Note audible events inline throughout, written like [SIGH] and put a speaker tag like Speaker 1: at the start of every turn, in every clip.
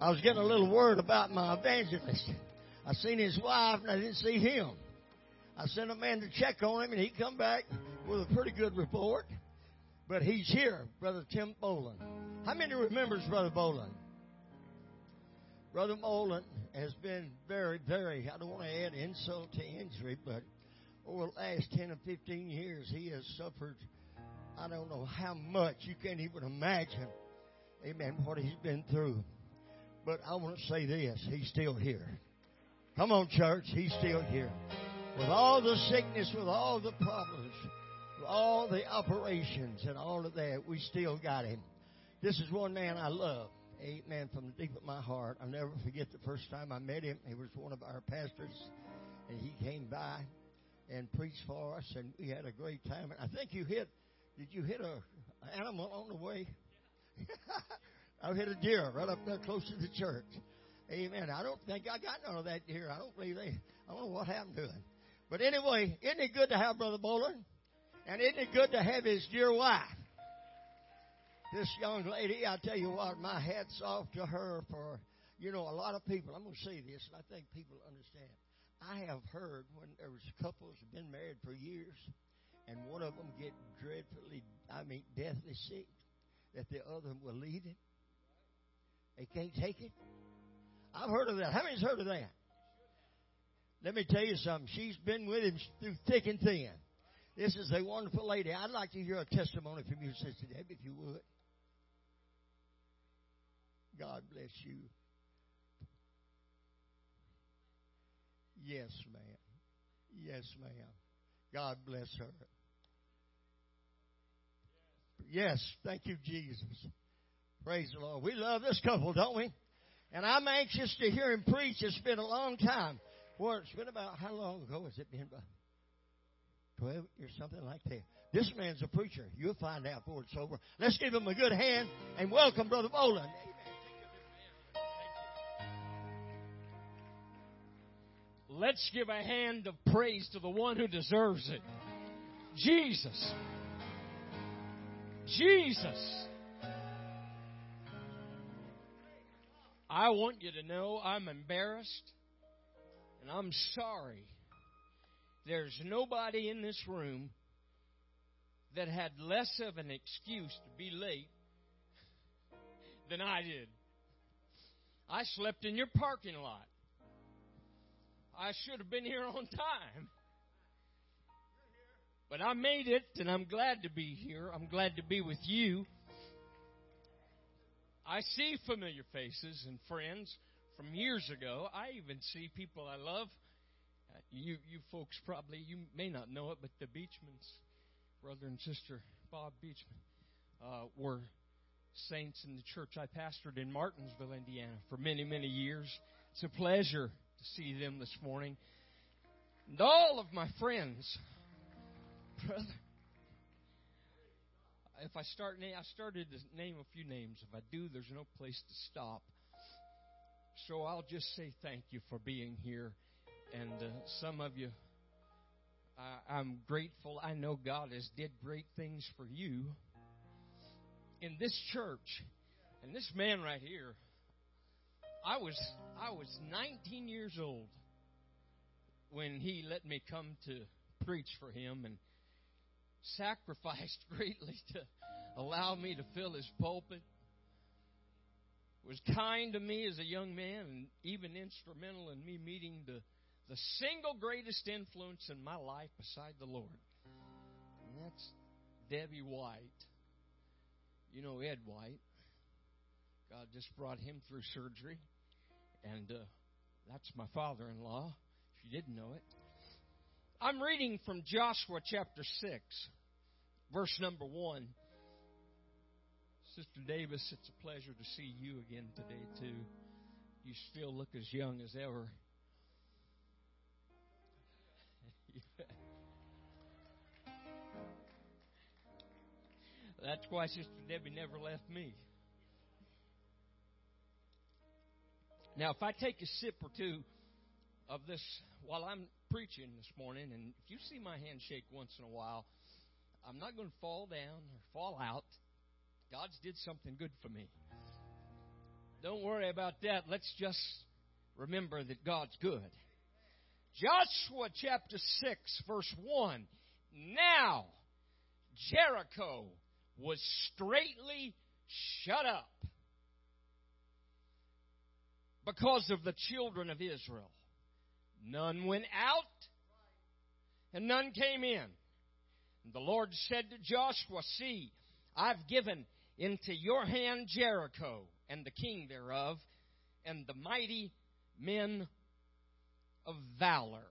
Speaker 1: I was getting a little word about my evangelist. I seen his wife and I didn't see him. I sent a man to check on him and he come back with a pretty good report. But he's here, Brother Tim Bolin. How many remembers Brother Bolin? Brother Bolin has been very, very, I don't want to add insult to injury, but over the last 10 or 15 years, he has suffered, I don't know how much. You can't even imagine, amen, what he's been through. But I want to say this, he's still here. Come on, church, he's still here. With all the sickness, with all the problems, with all the operations and all of that, we still got him. This is one man I love. Amen. From the deep of my heart. I'll never forget the first time I met him. He was one of our pastors, and he came by and preached for us, and we had a great time. I think you hit, did you hit a animal on the way? [LAUGHS] I hit a deer right up there close to the church. Amen. I don't think I got none of that deer. I don't believe they. I don't know what happened to him. But anyway, isn't it good to have Brother Bolin? And isn't it good to have his dear wife? This young lady, I tell you what, my hat's off to her for, you know, a lot of people. I'm going to say this, and I think people understand. I have heard when there was couples have been married for years, and one of them get dreadfully, I mean, deathly sick, that the other will leave it. They can't take it. I've heard of that. How many's heard of that? Let me tell you something. She's been with him through thick and thin. This is a wonderful lady. I'd like to hear a testimony from you, Sister Debbie, if you would. God bless you. Yes, ma'am. Yes, ma'am. God bless her. Yes, thank you, Jesus. Praise the Lord. We love this couple, don't we? And I'm anxious to hear him preach. It's been a long time. Well, it's been about how long ago has it been? About 12 years, something like that. This man's a preacher. You'll find out before it's over. Let's give him a good hand and welcome Brother Bolin.
Speaker 2: Let's give a hand of praise to the one who deserves it. Jesus. Jesus. I want you to know I'm embarrassed and I'm sorry. There's nobody in this room that had less of an excuse to be late than I did. I slept in your parking lot. I should have been here on time. But I made it, and I'm glad to be here. I'm glad to be with you. I see familiar faces and friends from years ago. I even see people I love. Uh, you, you folks probably, you may not know it, but the Beechmans, brother and sister Bob Beechman, uh, were saints in the church I pastored in Martinsville, Indiana, for many, many years. It's a pleasure to see them this morning. And all of my friends, brother, if I start, I started to name a few names. If I do, there's no place to stop. So I'll just say thank you for being here. And uh, some of you, I, I'm grateful. I know God has did great things for you in this church. And this man right here, I was I was 19 years old when he let me come to preach for him and sacrificed [LAUGHS] greatly to allow me to fill his pulpit was kind to me as a young man and even instrumental in me meeting the, the single greatest influence in my life beside the Lord. And that's Debbie White. You know Ed White. God just brought him through surgery. And uh, that's my father in law, if you didn't know it. I'm reading from Joshua chapter 6, verse number 1. Sister Davis, it's a pleasure to see you again today, too. You still look as young as ever. That's why Sister Debbie never left me. Now, if I take a sip or two of this while I'm preaching this morning, and if you see my hand shake once in a while, I'm not going to fall down or fall out. God's did something good for me. Don't worry about that. Let's just remember that God's good. Joshua chapter 6, verse 1. Now, Jericho was straightly shut up because of the children of Israel. None went out, and none came in. And the Lord said to Joshua, See, I've given into your hand Jericho and the king thereof, and the mighty men of valor.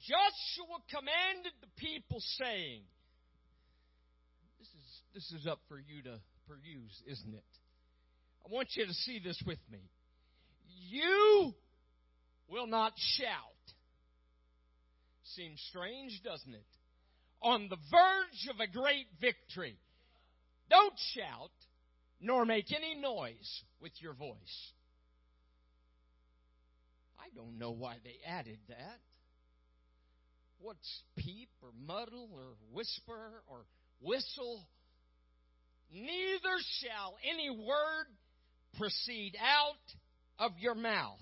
Speaker 2: Joshua commanded the people, saying, This is, this is up for you to peruse, isn't it? I want you to see this with me. You will not shout. Seems strange, doesn't it? On the verge of a great victory. Don't shout, nor make any noise with your voice. I don't know why they added that. What's peep or muddle or whisper or whistle? Neither shall any word proceed out of your mouth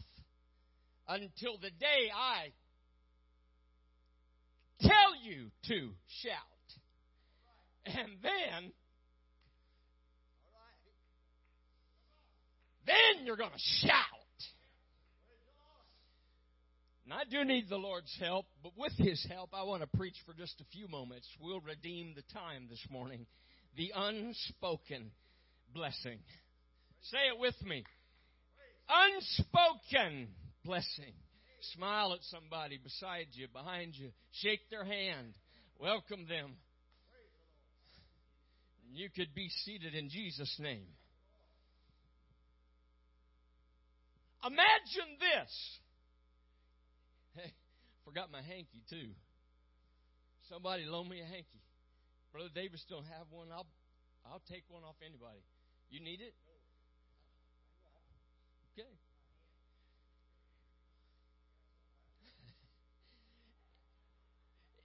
Speaker 2: until the day I tell you to shout. And then, then you're going to shout. And I do need the Lord's help, but with His help, I want to preach for just a few moments. We'll redeem the time this morning. The unspoken blessing. Say it with me. Unspoken blessing. Smile at somebody beside you, behind you. Shake their hand. Welcome them. You could be seated in Jesus' name. Imagine this. Hey, forgot my hanky too. Somebody loan me a hanky. Brother Davis don't have one. I'll I'll take one off anybody. You need it? Okay.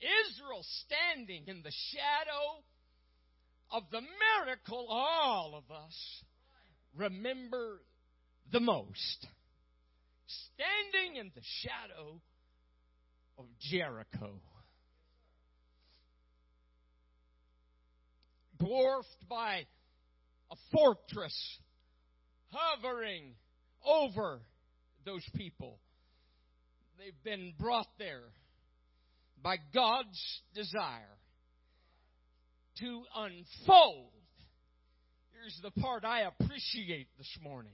Speaker 2: Israel standing in the shadow of the miracle all of us remember the most. Standing in the shadow of Jericho. Dwarfed by a fortress hovering over those people. They've been brought there by God's desire to unfold. Here's the part I appreciate this morning.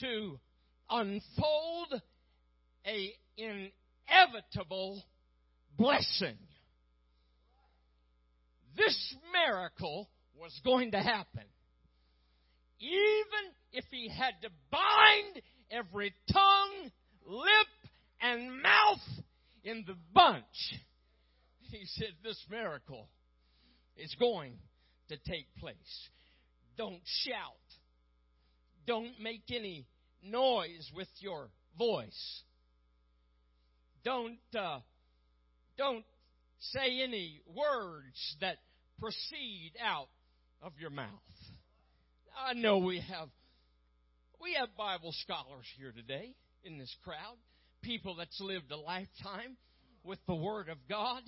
Speaker 2: To unfold a inevitable blessing. This miracle was going to happen. Even if he had to bind every tongue, lip, and mouth in the bunch, he said, This miracle is going to take place. Don't shout. Don't make any noise with your voice. Don't uh, don't say any words that proceed out of your mouth. I know we have we have Bible scholars here today in this crowd, people that's lived a lifetime with the Word of God.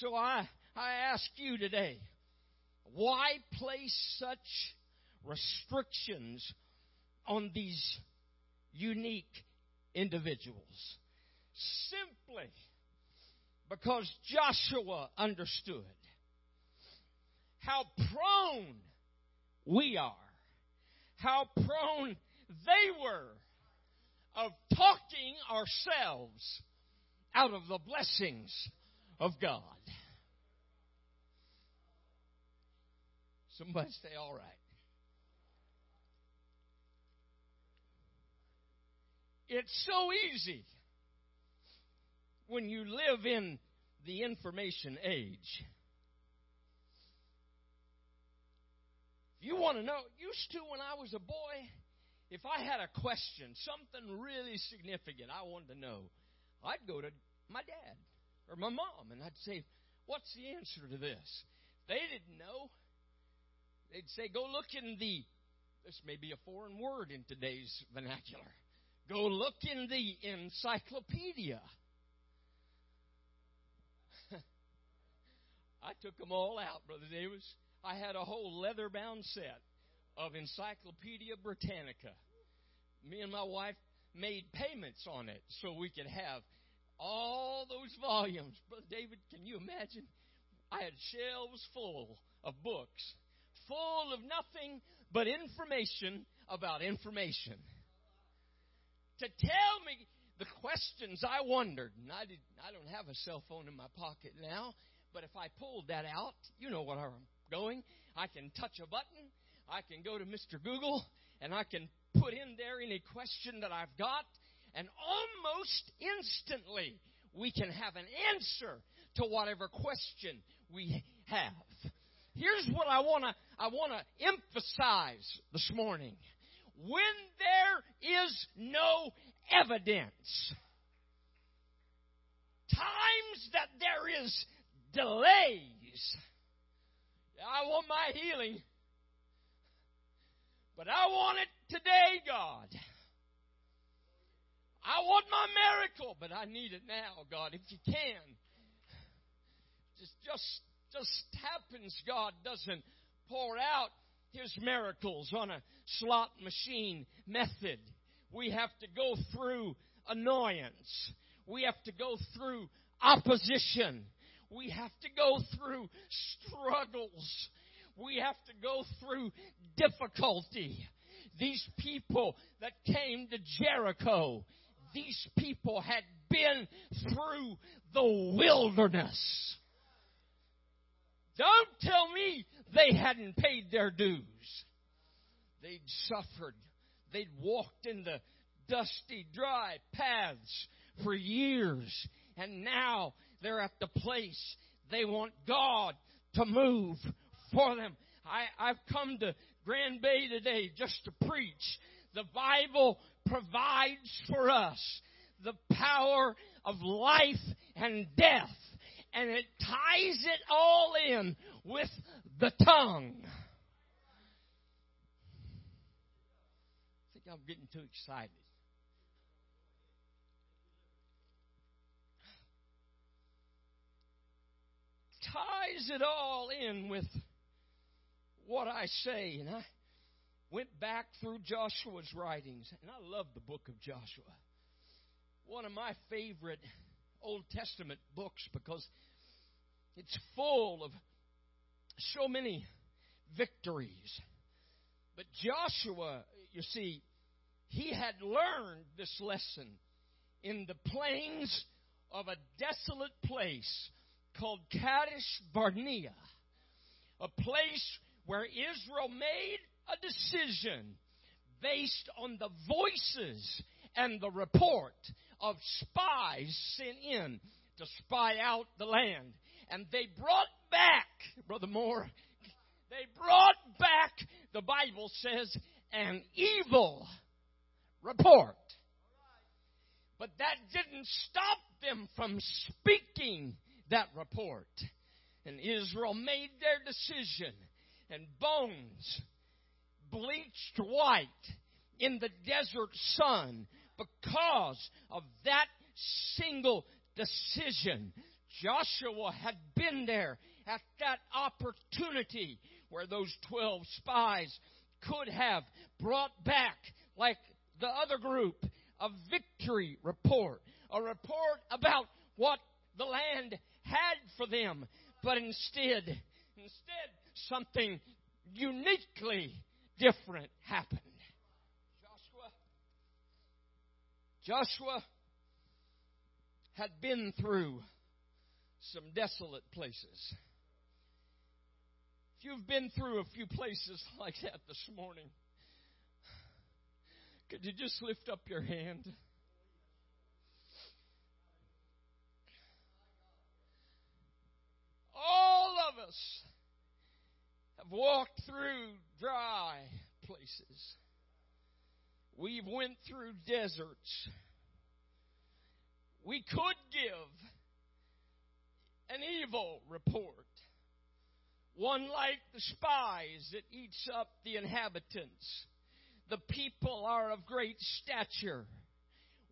Speaker 2: So I I ask you today, why place such restrictions on these unique individuals? Simply because Joshua understood how prone we are, how prone they were of talking ourselves out of the blessings of God. Somebody say, all right. It's so easy when you live in the information age. If you want to know, used to when I was a boy, if I had a question, something really significant I wanted to know, I'd go to my dad or my mom and I'd say, What's the answer to this? They didn't know. They'd say, Go look in the this may be a foreign word in today's vernacular. Go look in the encyclopedia. [LAUGHS] I took them all out, Brother Davis. I had a whole leather bound set of Encyclopedia Britannica. Me and my wife made payments on it so we could have all those volumes. Brother David, can you imagine? I had shelves full of books, full of nothing but information about information. To tell me the questions I wondered, and I, did, I don't have a cell phone in my pocket now, but if I pulled that out, you know where I'm going. I can touch a button, I can go to Mr. Google, and I can put in there any question that I've got, and almost instantly we can have an answer to whatever question we have. Here's what I want to I want to emphasize this morning. When there is no evidence, times that there is delays. I want my healing, but I want it today, God. I want my miracle, but I need it now, God, if you can. Just, just, just happens God doesn't pour out His miracles on a slot machine method. We have to go through annoyance. We have to go through opposition. We have to go through struggles. We have to go through difficulty. These people that came to Jericho, these people had been through the wilderness. Don't tell me they hadn't paid their dues. They'd suffered. They'd walked in the dusty, dry paths for years. And now they're at the place they want God to move for them. I, I've come to Grand Bay today just to preach. The Bible provides for us the power of life and death and it ties it all in with the tongue. I think I'm getting too excited. Ties it all in with what I say. And I went back through Joshua's writings, and I love the book of Joshua. One of my favorite Old Testament books because it's full of so many victories. But Joshua, you see, he had learned this lesson in the plains of a desolate place called Kadesh Barnea, a place where Israel made a decision based on the voices and the report of spies sent in to spy out the land. And they brought back, Brother Moore, they brought back, the Bible says, an evil report. But that didn't stop them from speaking that report. And Israel made their decision, and bones bleached white in the desert sun because of that single decision. Joshua had been there at that opportunity where those 12 spies could have brought back, like the other group, a victory report, a report about what the land had for them. But instead, instead, something uniquely different happened. Joshua Joshua had been through some desolate places. If you've been through a few places like that this morning, could you just lift up your hand? All of us have walked through dry places. We've went through deserts. We could give an evil report. One like the spies that eats up the inhabitants the people are of great stature.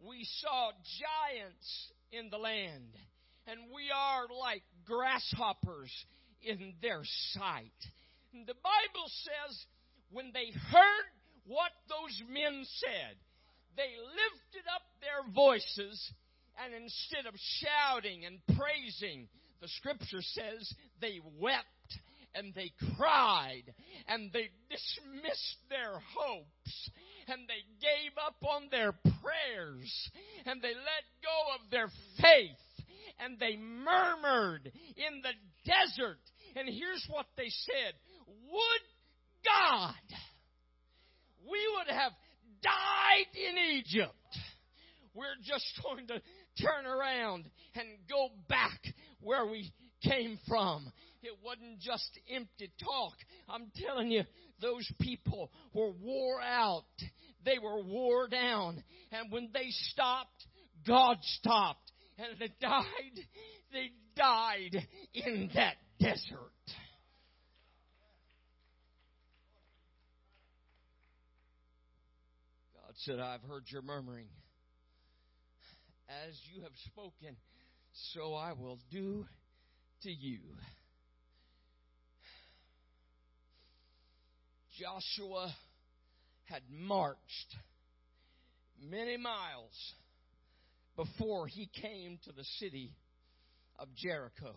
Speaker 2: We saw giants in the land, and we are like grasshoppers in their sight. The Bible says when they heard what those men said, they lifted up their voices, and instead of shouting and praising, the scripture says they wept and they cried and they dismissed their hopes and they gave up on their prayers and they let go of their faith and they murmured in the desert. And here's what they said Would God we would have died in Egypt. We're just going to turn around and go back where we came from. It wasn't just empty talk. I'm telling you, those people were wore out. They were wore down. And when they stopped, God stopped. And they died, they died in that desert. God said, I've heard your murmuring. As you have spoken, so I will do to you. Joshua had marched many miles before he came to the city of Jericho.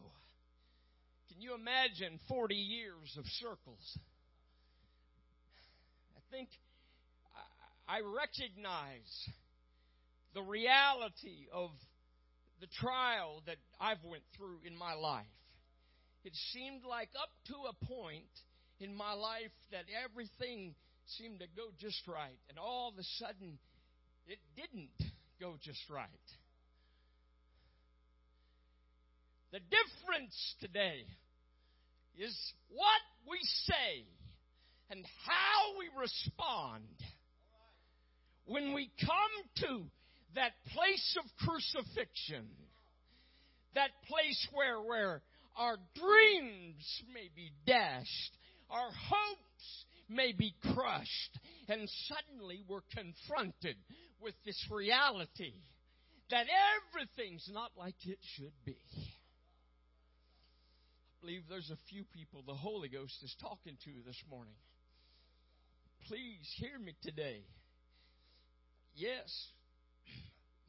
Speaker 2: Can you imagine 40 years of circles? I think I recognize the reality of the trial that I've went through in my life. It seemed like up to a point in my life that everything seemed to go just right, and all of a sudden it didn't go just right. The difference today is what we say and how we respond when we come to that place of crucifixion, that place where, where our dreams may be dashed, our hopes may be crushed, and suddenly we're confronted with this reality that everything's not like it should be. I believe there's a few people the Holy Ghost is talking to this morning. Please hear me today. Yes,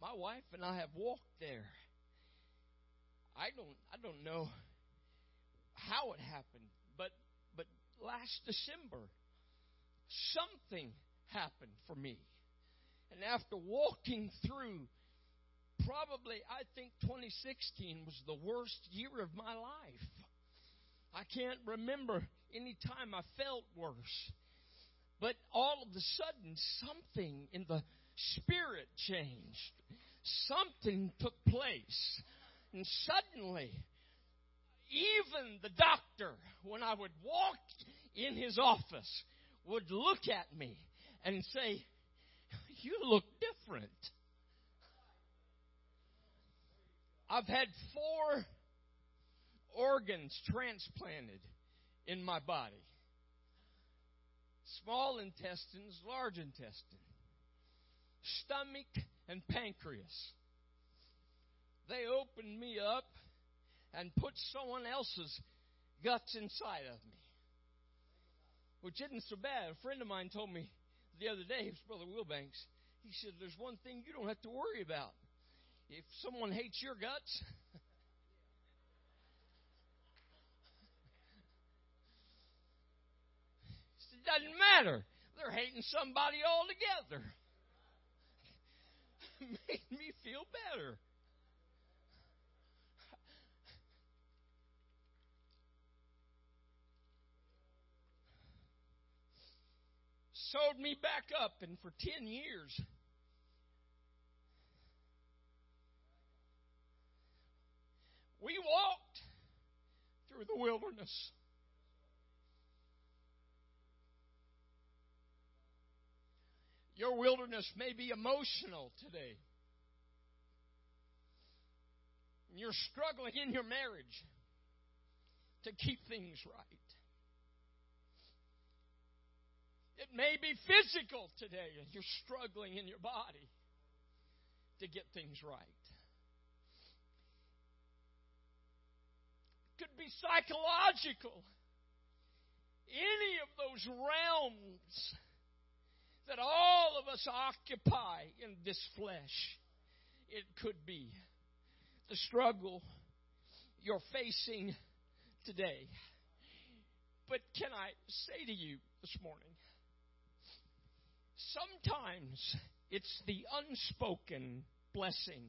Speaker 2: my wife and I have walked there. I don't I don't know how it happened, but but last December something happened for me. And after walking through probably I think 2016 was the worst year of my life. I can't remember any time I felt worse. But all of a sudden something in the spirit changed. Something took place. And suddenly, even the doctor, when I would walk in his office, would look at me and say, You look different. I've had four organs transplanted in my body small intestines, large intestine stomach, and pancreas. They opened me up and put someone else's guts inside of me. Which isn't so bad. A friend of mine told me the other day, his brother Wilbanks, he said, There's one thing you don't have to worry about. If someone hates your guts, [LAUGHS] it doesn't matter. They're hating somebody altogether. [LAUGHS] made me feel better. Sewed me back up, and for 10 years, we walked through the wilderness. Your wilderness may be emotional today. You're struggling in your marriage to keep things right. It may be physical today, and you're struggling in your body to get things right. It could be psychological. Any of those realms that all of us occupy in this flesh, it could be the struggle you're facing today. But can I say to you this morning, sometimes it's the unspoken blessing.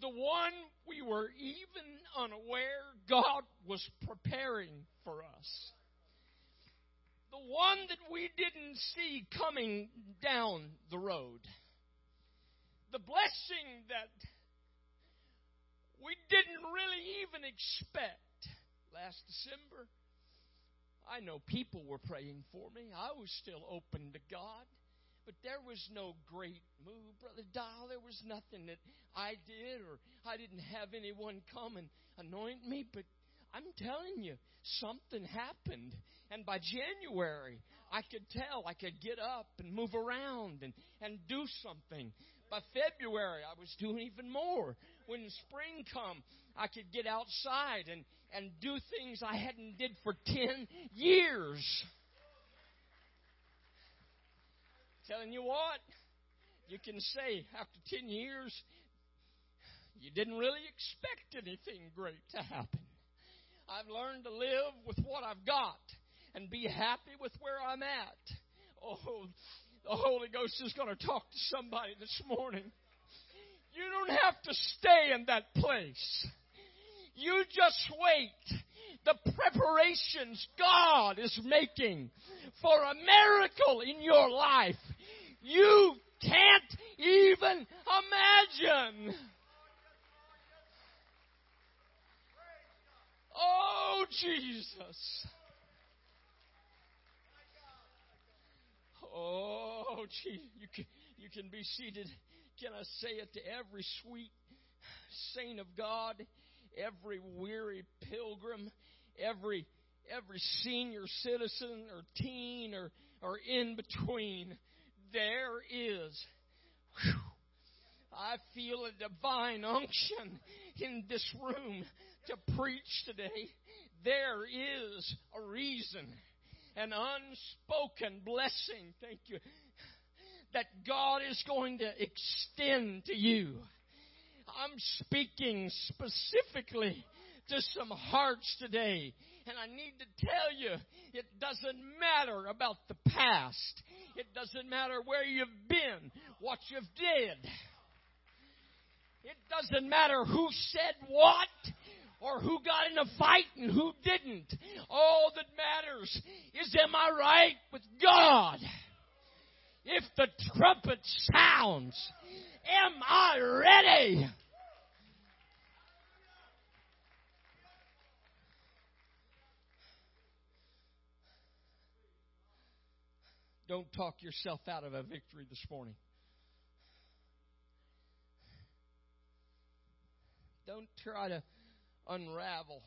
Speaker 2: The one we were even unaware God was preparing for us. The one that we didn't see coming down the road. The blessing that we didn't really even expect last December. I know people were praying for me. I was still open to God. But there was no great move, Brother Dial. There was nothing that I did, or I didn't have anyone come and anoint me. But I'm telling you, something happened. And by January, I could tell I could get up and move around and, and do something. By February, I was doing even more. When spring come, I could get outside and, and do things I hadn't did for 10 years. Telling you what, you can say after 10 years, you didn't really expect anything great to happen. I've learned to live with what I've got and be happy with where I'm at. Oh, the Holy Ghost is going to talk to somebody this morning. You don't have to stay in that place. You just wait. The preparations God is making for a miracle in your life. You can't even imagine. Oh, Jesus. Oh, gee, you can, you can be seated. Can I say it to every sweet saint of God, every weary pilgrim, every every senior citizen or teen or, or in between? There is. Whew, I feel a divine unction in this room to preach today. There is a reason, an unspoken blessing. Thank you. That God is going to extend to you. I'm speaking specifically to some hearts today. And I need to tell you, it doesn't matter about the past. It doesn't matter where you've been, what you've did. It doesn't matter who said what or who got in a fight and who didn't. All that matters is am I right with God? If the trumpet sounds, am I ready? Don't talk yourself out of a victory this morning. Don't try to unravel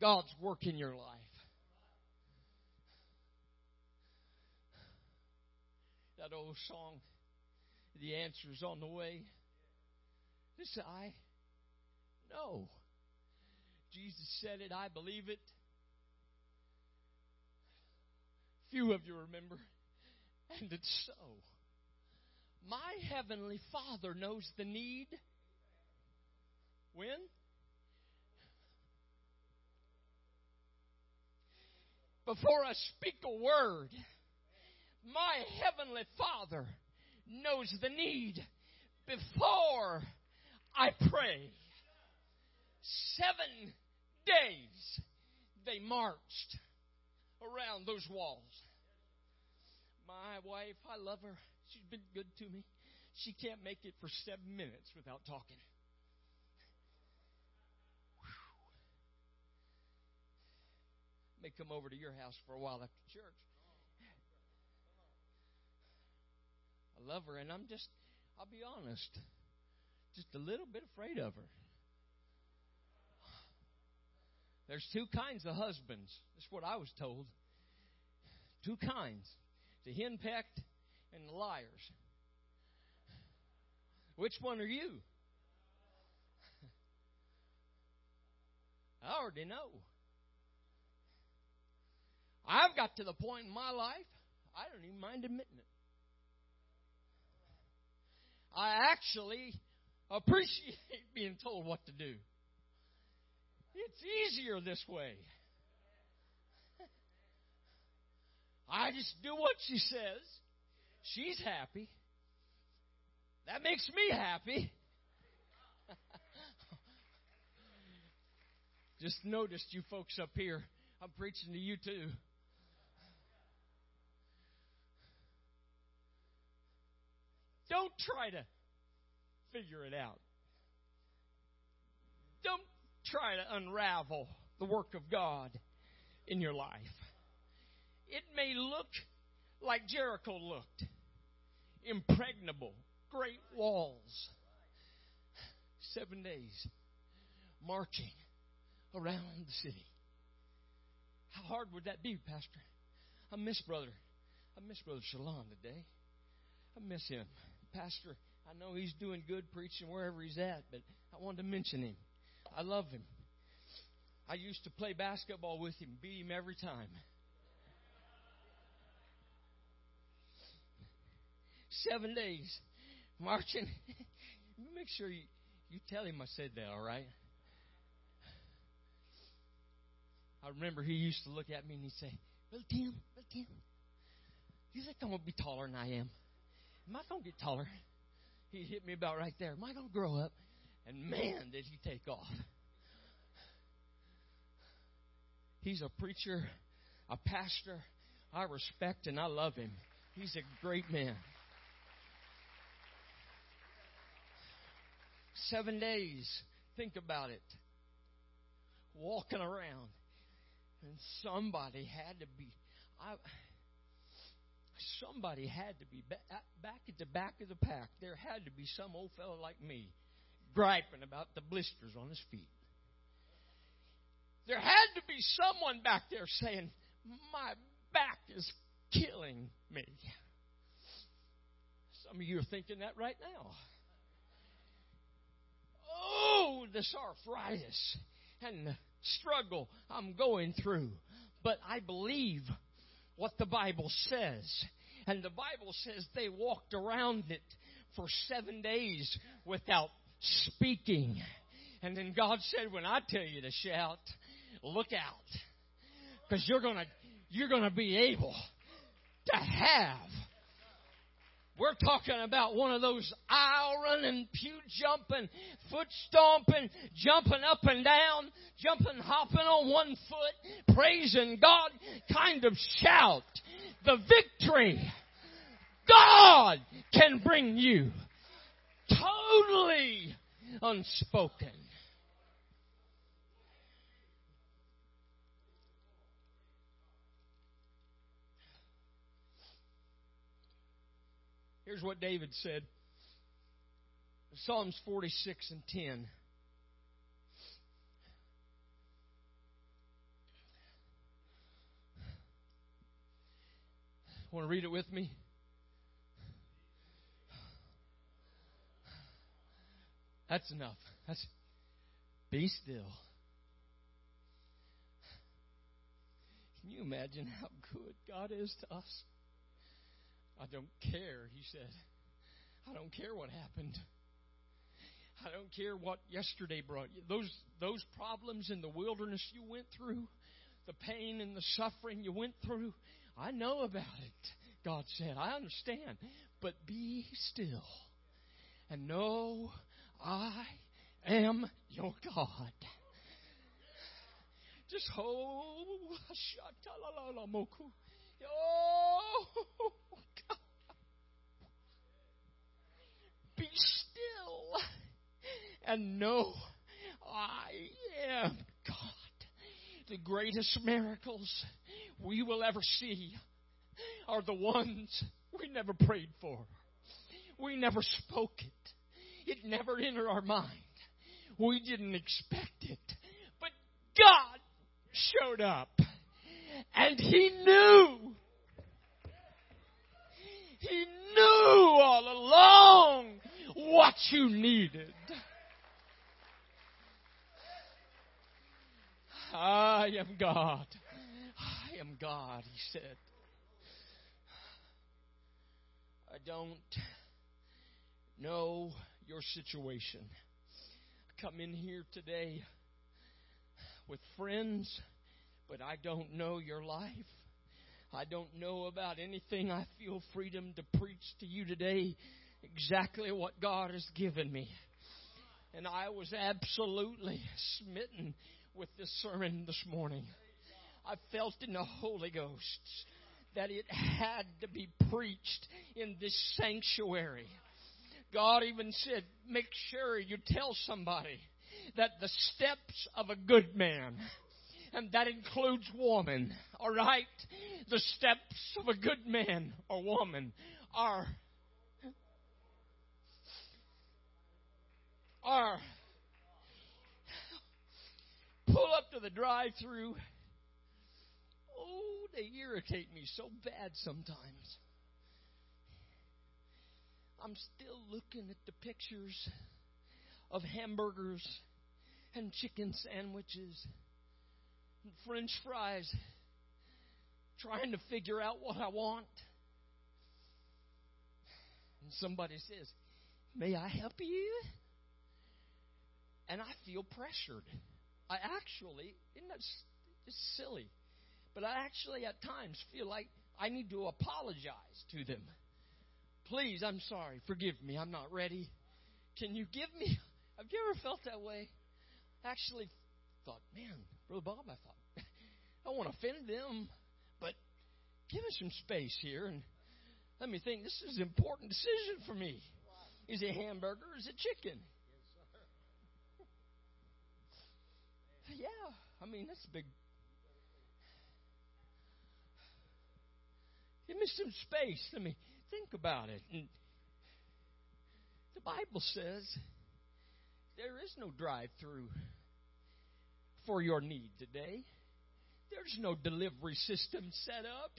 Speaker 2: God's work in your life. That old song, The Answer's on the Way. This I know. Jesus said it, I believe it. Few of you remember, and it's so. My heavenly Father knows the need when? Before I speak a word, my Heavenly Father knows the need before I pray. Seven days they marched around those walls. My wife, I love her. She's been good to me. She can't make it for seven minutes without talking. May come over to your house for a while after church. I love her, and I'm just, I'll be honest, just a little bit afraid of her. There's two kinds of husbands. That's what I was told. Two kinds the henpecked and the liars. Which one are you? I already know. I've got to the point in my life, I don't even mind admitting it. I actually appreciate [LAUGHS] being told what to do. It's easier this way. I just do what she says. She's happy. That makes me happy. [LAUGHS] just noticed you folks up here. I'm preaching to you too. Don't try to figure it out. Don't try to unravel the work of God in your life. It may look like Jericho looked impregnable, great walls. Seven days marching around the city. How hard would that be, Pastor? I miss brother. I miss brother Shalom today. I miss him. Pastor, I know he's doing good preaching wherever he's at, but I wanted to mention him. I love him. I used to play basketball with him, beat him every time. Seven days marching. [LAUGHS] Make sure you, you tell him I said that, all right? I remember he used to look at me and he'd say, Brother Tim, Brother Tim, you think I'm going to be taller than I am? Am I going to get taller? He hit me about right there. Am I going to grow up? And man, did he take off. He's a preacher, a pastor. I respect and I love him. He's a great man. Seven days. Think about it. Walking around. And somebody had to be. I, somebody had to be back, uh, back at the back of the pack. There had to be some old fellow like me griping about the blisters on his feet. There had to be someone back there saying, My back is killing me. Some of you are thinking that right now. Oh, this arthritis and the struggle I'm going through. But I believe what the Bible says. And the Bible says they walked around it for seven days without speaking. And then God said, when I tell you to shout, look out. Because you're gonna, you're gonna be able to have we're talking about one of those aisle running, pew jumping, foot stomping, jumping up and down, jumping, hopping on one foot, praising God kind of shout. The victory God can bring you totally unspoken. Here's what David said Psalms 46 and 10. Want to read it with me? That's enough. That's be still. Can you imagine how good God is to us? I don't care, he said. I don't care what happened. I don't care what yesterday brought you. Those, those problems in the wilderness you went through, the pain and the suffering you went through, I know about it, God said. I understand. But be still and know I am your God. Just hold. Oh, God. Be still and know I am God. The greatest miracles we will ever see are the ones we never prayed for. We never spoke it. It never entered our mind. We didn't expect it. But God showed up. And He knew He knew all along what you needed. I am God. Am God, he said. I don't know your situation. I come in here today with friends, but I don't know your life. I don't know about anything. I feel freedom to preach to you today exactly what God has given me. And I was absolutely smitten with this sermon this morning. I felt in the Holy Ghost that it had to be preached in this sanctuary. God even said, make sure you tell somebody that the steps of a good man, and that includes woman, alright? The steps of a good man or woman are, are pull up to the drive through. Oh, they irritate me so bad sometimes. I'm still looking at the pictures of hamburgers and chicken sandwiches and french fries, trying to figure out what I want. And somebody says, May I help you? And I feel pressured. I actually, isn't that it's silly? But I actually at times feel like I need to apologize to them. Please, I'm sorry. Forgive me. I'm not ready. Can you give me? [LAUGHS] Have you ever felt that way? Actually, thought, man, Brother Bob, I thought, [LAUGHS] I don't want to offend them, but give us some space here and let me think. This is an important decision for me. Is it hamburger or is it chicken? [LAUGHS] Yeah, I mean, that's a big. Give me some space. Let me think about it. And the Bible says there is no drive through for your need today. There's no delivery system set up.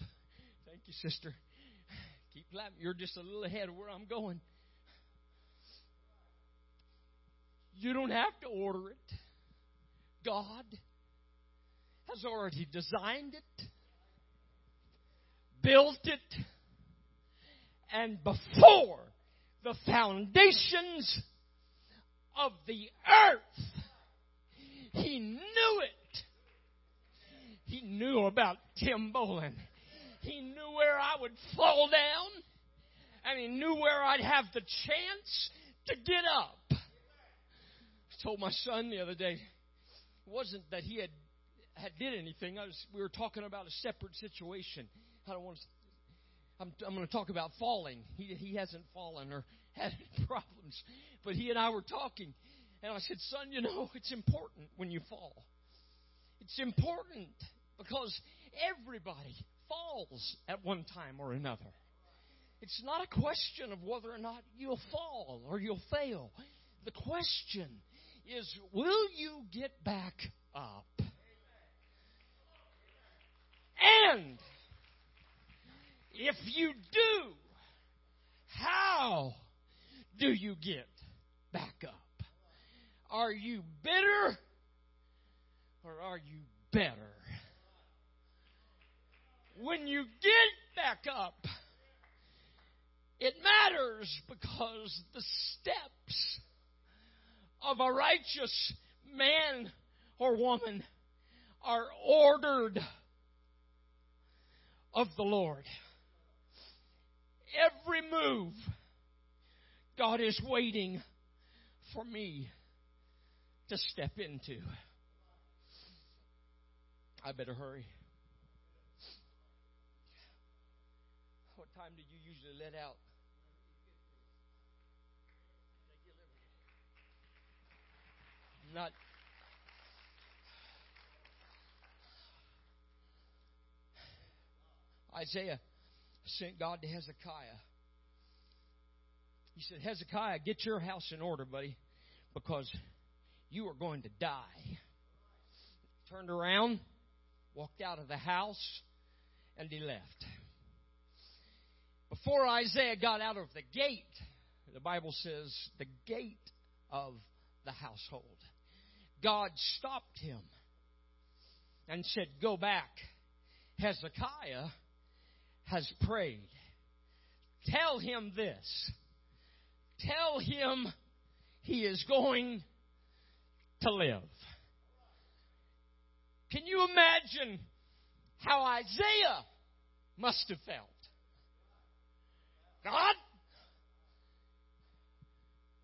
Speaker 2: Thank you, sister. Keep laughing. You're just a little ahead of where I'm going. You don't have to order it. God has already designed it, built it, and before the foundations of the earth, He knew it. He knew about Tim Bolin. He knew where I would fall down, and He knew where I'd have the chance to get up. I told my son the other day, it wasn't that he had had did anything. Was, we were talking about a separate situation. I don't want to. I'm, I'm going to talk about falling. He he hasn't fallen or [LAUGHS] had any problems, but he and I were talking, and I said, "Son, you know it's important when you fall. It's important because everybody falls at one time or another. It's not a question of whether or not you'll fall or you'll fail. The question is will you get back if you do, how do you get back up? Are you bitter or are you better? When you get back up, it matters because the steps of a righteous man or woman are ordered of the Lord. Every move, God is waiting for me to step into. I better hurry. What time do you usually let out? not Isaiah sent God to Hezekiah. He said, Hezekiah, get your house in order, buddy, because you are going to die. Turned around, walked out of the house, and he left. before Isaiah got out of the gate, the Bible says the gate of the household, God stopped him and said, Go back. Hezekiah has prayed. Tell him this. Tell him he is going to live. Can you imagine how Isaiah must have felt? God,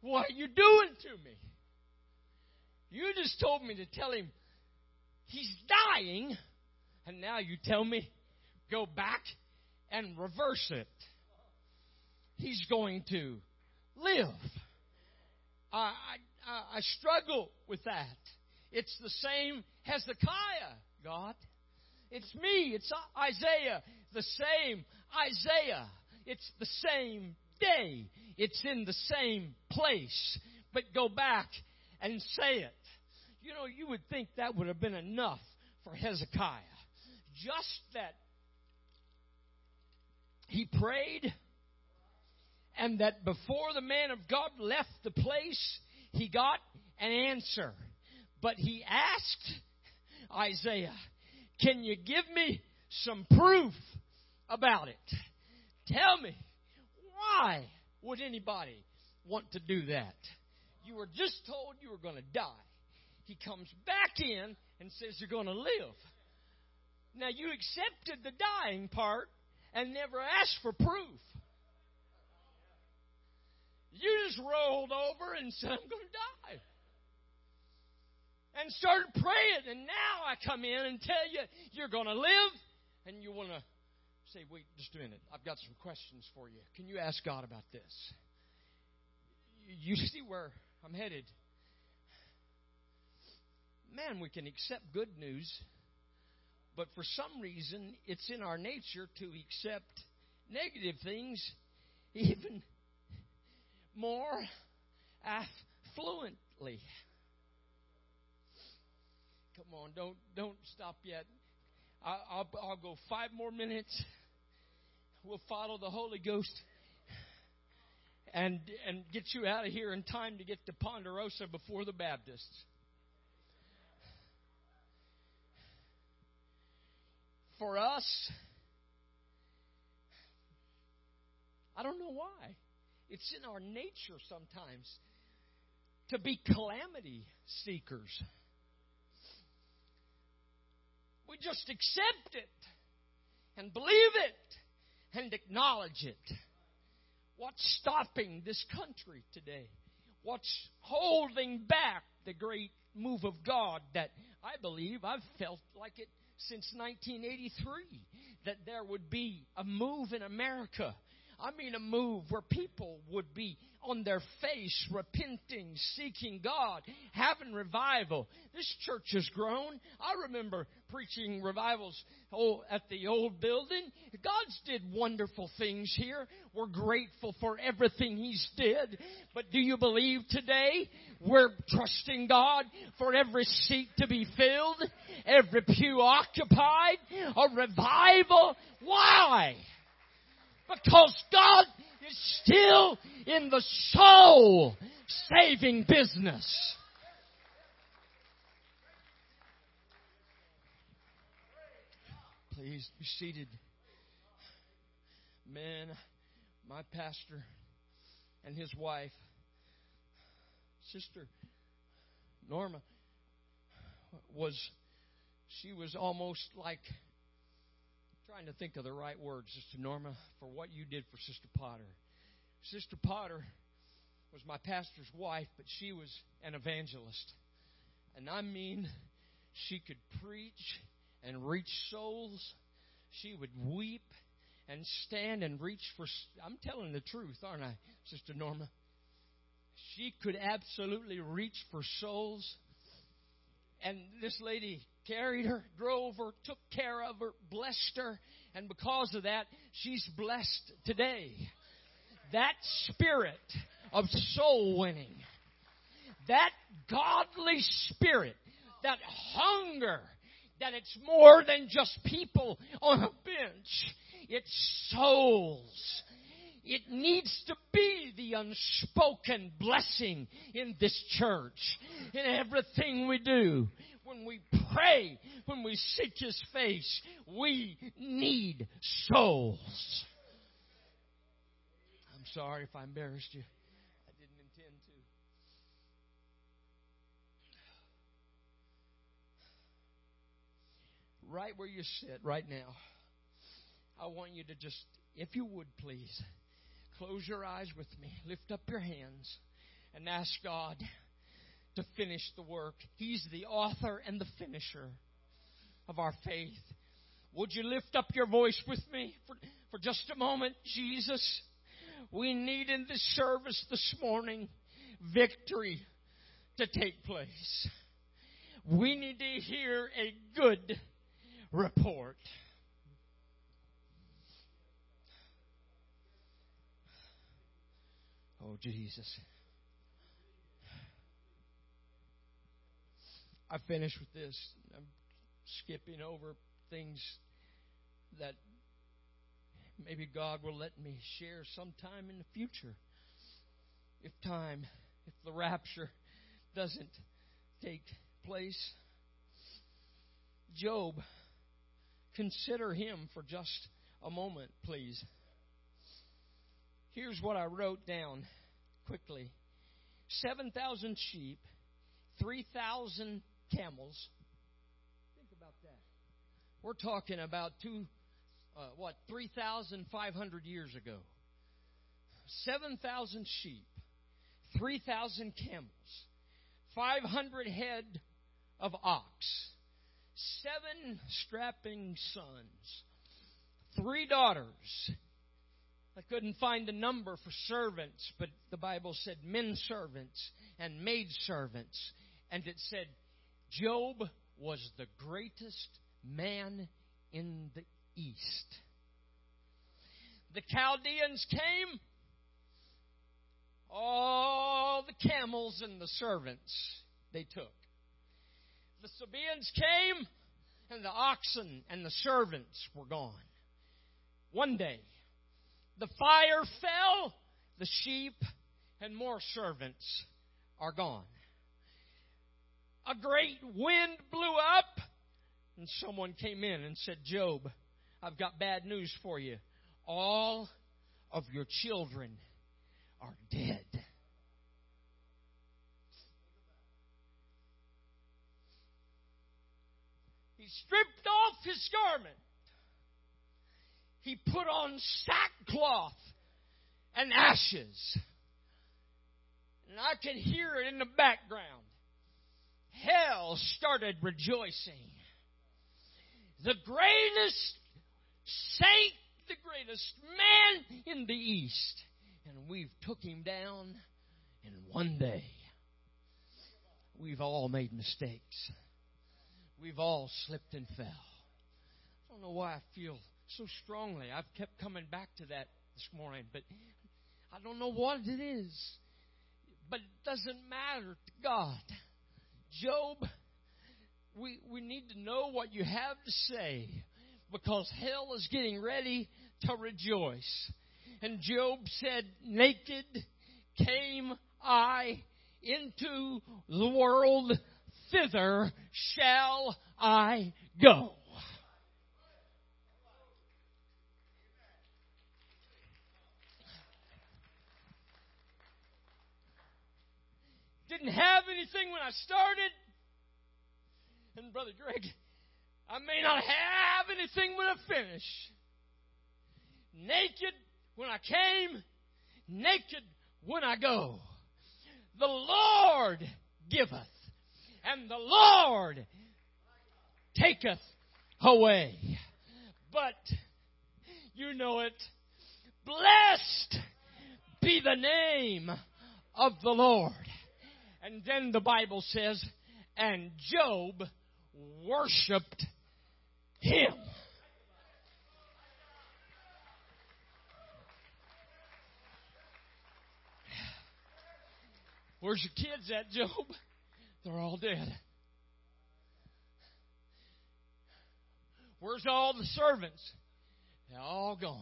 Speaker 2: what are you doing to me? You just told me to tell him he's dying, and now you tell me go back and reverse it. He's going to live. I, I, I struggle with that. It's the same Hezekiah, God. It's me. It's Isaiah. The same Isaiah. It's the same day. It's in the same place. But go back and say it. You know, you would think that would have been enough for Hezekiah. Just that he prayed and that before the man of God left the place, he got an answer. But he asked Isaiah, Can you give me some proof about it? Tell me, why would anybody want to do that? You were just told you were going to die. He comes back in and says you're going to live. Now, you accepted the dying part and never asked for proof. You just rolled over and said, I'm going to die. And started praying. And now I come in and tell you, you're going to live. And you want to say, wait just a minute. I've got some questions for you. Can you ask God about this? You see where I'm headed. Man, we can accept good news, but for some reason, it's in our nature to accept negative things [LAUGHS] even more affluently. Come on, don't don't stop yet. I'll, I'll, I'll go five more minutes. We'll follow the Holy Ghost and and get you out of here in time to get to Ponderosa before the Baptists. For us, I don't know why. It's in our nature sometimes to be calamity seekers. We just accept it and believe it and acknowledge it. What's stopping this country today? What's holding back the great move of God that I believe I've felt like it since 1983 that there would be a move in America I mean, a move where people would be on their face, repenting, seeking God, having revival. This church has grown. I remember preaching revivals oh, at the old building. God's did wonderful things here. We're grateful for everything He's did. But do you believe today we're trusting God for every seat to be filled, every pew occupied, a revival? Why? Because God is still in the soul saving business. Please be seated. Man, my pastor and his wife, Sister Norma, was she was almost like trying to think of the right words, Sister Norma, for what you did for Sister Potter. Sister Potter was my pastor's wife, but she was an evangelist. And I mean, she could preach and reach souls. She would weep and stand and reach for. I'm telling the truth, aren't I, Sister Norma? She could absolutely reach for souls. And this lady carried her, drove her, took care of her, blessed her, and because of that, she's blessed today. That spirit of soul winning, that godly spirit, that hunger, that it's more than just people on a bench. It's souls. It needs to be the unspoken blessing in this church, in everything we do. When we pray, when we seek His face, we need souls. I'm sorry if I embarrassed you. I didn't intend to. Right where you sit right now, I want you to just, if you would please, close your eyes with me, lift up your hands, and ask God to finish the work. He's the author and the finisher of our faith. Would you lift up your voice with me for, for just a moment? Jesus, we need in this service this morning victory to take place. We need to hear a good report. Oh, Jesus. I finish with this. I'm skipping over things that maybe God will let me share sometime in the future. If time, if the rapture doesn't take place. Job, consider him for just a moment, please. Here's what I wrote down quickly 7,000 sheep, 3,000 camels. Think about that. We're talking about two, uh, what, 3,500 years ago. 7,000 sheep, 3,000 camels, 500 head of ox, seven strapping sons, three daughters. I couldn't find a number for servants, but the Bible said men servants and maid servants. And it said Job was the greatest man in the East. The Chaldeans came, all the camels and the servants they took. The Sabaeans came, and the oxen and the servants were gone. One day, the fire fell, the sheep and more servants are gone a great wind blew up, and someone came in and said, Job, I've got bad news for you. All of your children are dead. He stripped off his garment. He put on sackcloth and ashes. And I could hear it in the background hell started rejoicing. The greatest saint, the greatest man in the East. And we've took him down in one day. We've all made mistakes. We've all slipped and fell. I don't know why I feel so strongly. I've kept coming back to that this morning, but I don't know what it is. But it doesn't matter to God. Job, we, we need to know what you have to say because hell is getting ready to rejoice. And Job said, Naked came I into the world, thither shall I go. Didn't have anything when I started. And Brother Greg, I may not have anything when I finish. Naked when I came, naked when I go. The Lord giveth, and the Lord taketh away. But you know it. Blessed be the name of the Lord. And then the Bible says, and Job worshiped him. Where's your kids at, Job? They're all dead. Where's all the servants? They're all gone.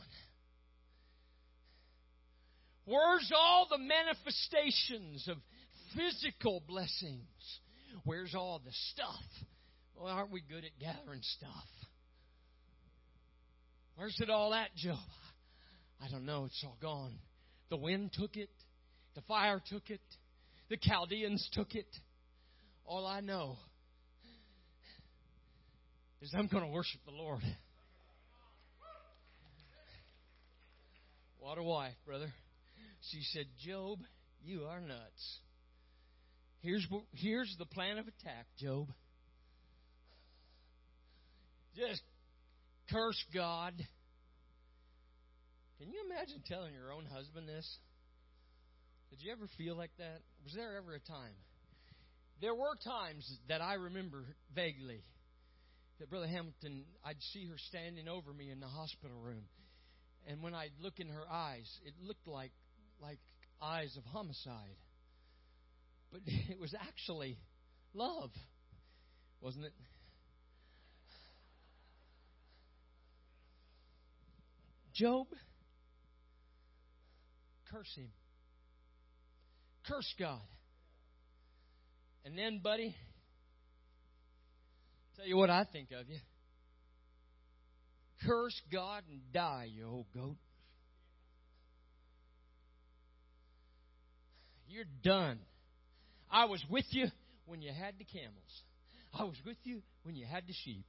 Speaker 2: Where's all the manifestations of physical blessings? Where's all the stuff? Well, aren't we good at gathering stuff? Where's it all at, Job? I don't know. It's all gone. The wind took it. The fire took it. The Chaldeans took it. All I know is I'm going to worship the Lord. What a wife, brother. She said, Job, you are nuts. Here's, here's the plan of attack, Job. Just curse God. Can you imagine telling your own husband this? Did you ever feel like that? Was there ever a time? There were times that I remember vaguely that Brother Hamilton, I'd see her standing over me in the hospital room. And when I'd look in her eyes, it looked like like eyes of homicide. But [LAUGHS] it was actually love, wasn't it? Job, curse him. Curse God. And then, buddy, tell you what I think of you. Curse God and die, you old goat. You're done. I was with you when you had the camels. I was with you when you had the sheep.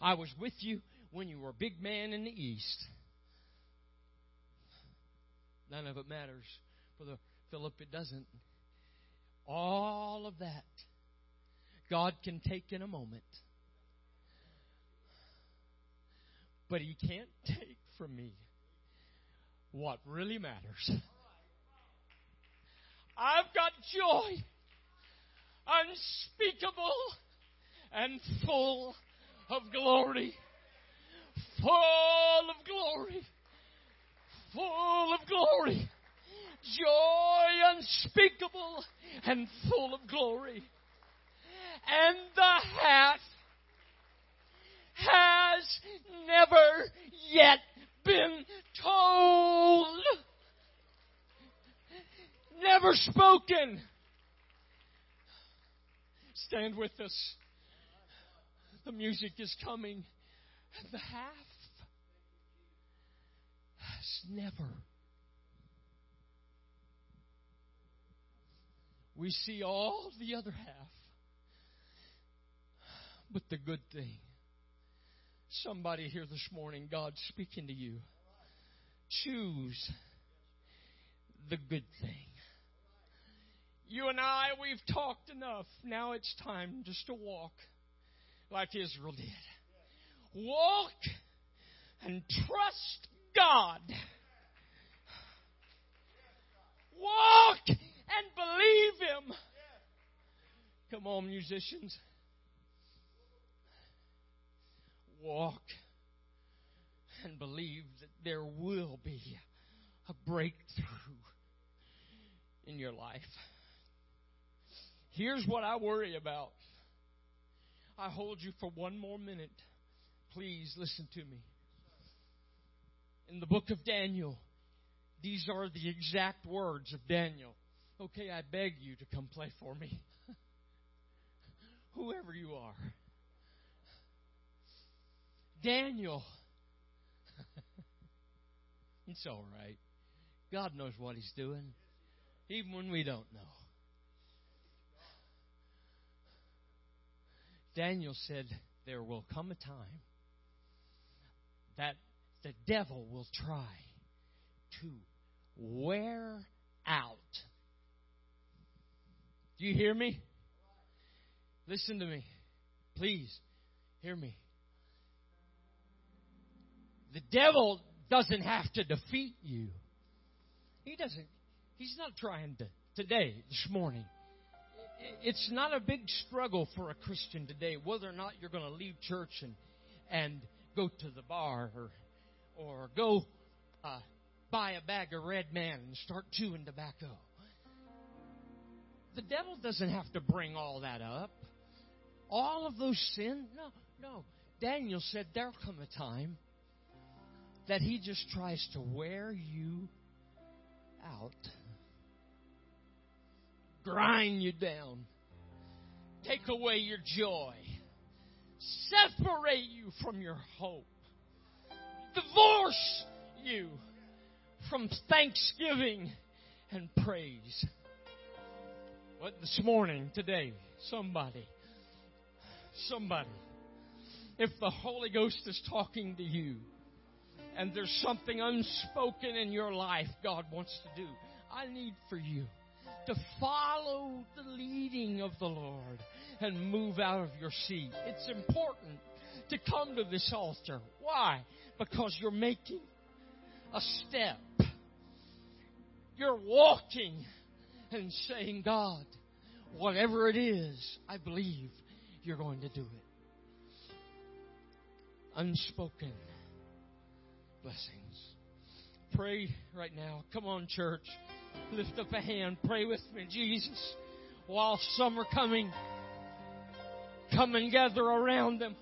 Speaker 2: I was with you when you were a big man in the east. None of it matters. For the Philip, it doesn't. All of that God can take in a moment. But He can't take from me what really matters. I've got joy unspeakable and full of glory. Full of glory. Full of glory. Joy unspeakable and full of glory. And the half has never yet been told never spoken. Stand with us. The music is coming. The half has never. We see all the other half. But the good thing. Somebody here this morning, God's speaking to you. Choose the good thing. You and I, we've talked enough. Now it's time just to walk like Israel did. Walk and trust God. Walk and believe Him. Come on, musicians. Walk and believe that there will be a breakthrough in your life. Here's what I worry about. I hold you for one more minute. Please listen to me. In the book of Daniel, these are the exact words of Daniel. Okay, I beg you to come play for me. [LAUGHS] Whoever you are. Daniel. [LAUGHS] it's all right. God knows what He's doing, even when we don't know. Daniel said, There will come a time that the devil will try to wear out. Do you hear me? Listen to me. Please, hear me. The devil doesn't have to defeat you. He doesn't. He's not trying to today, this morning it's not a big struggle for a Christian today whether or not you're going to leave church and and go to the bar or or go uh, buy a bag of red man and start chewing tobacco. The devil doesn't have to bring all that up. All of those sins, no, no. Daniel said there'll come a time that he just tries to wear you out grind you down, take away your joy, separate you from your hope, divorce you from thanksgiving and praise. But this morning, today, somebody, somebody, if the Holy Ghost is talking to you and there's something unspoken in your life God wants to do, I need for you to follow the leading of the Lord and move out of your seat. It's important to come to this altar. Why? Because you're making a step. You're walking and saying, God, whatever it is, I believe you're going to do it. Unspoken blessings. Pray right now. Come on, church. Lift up a hand. Pray with me. Jesus, while some are coming, come and gather around them.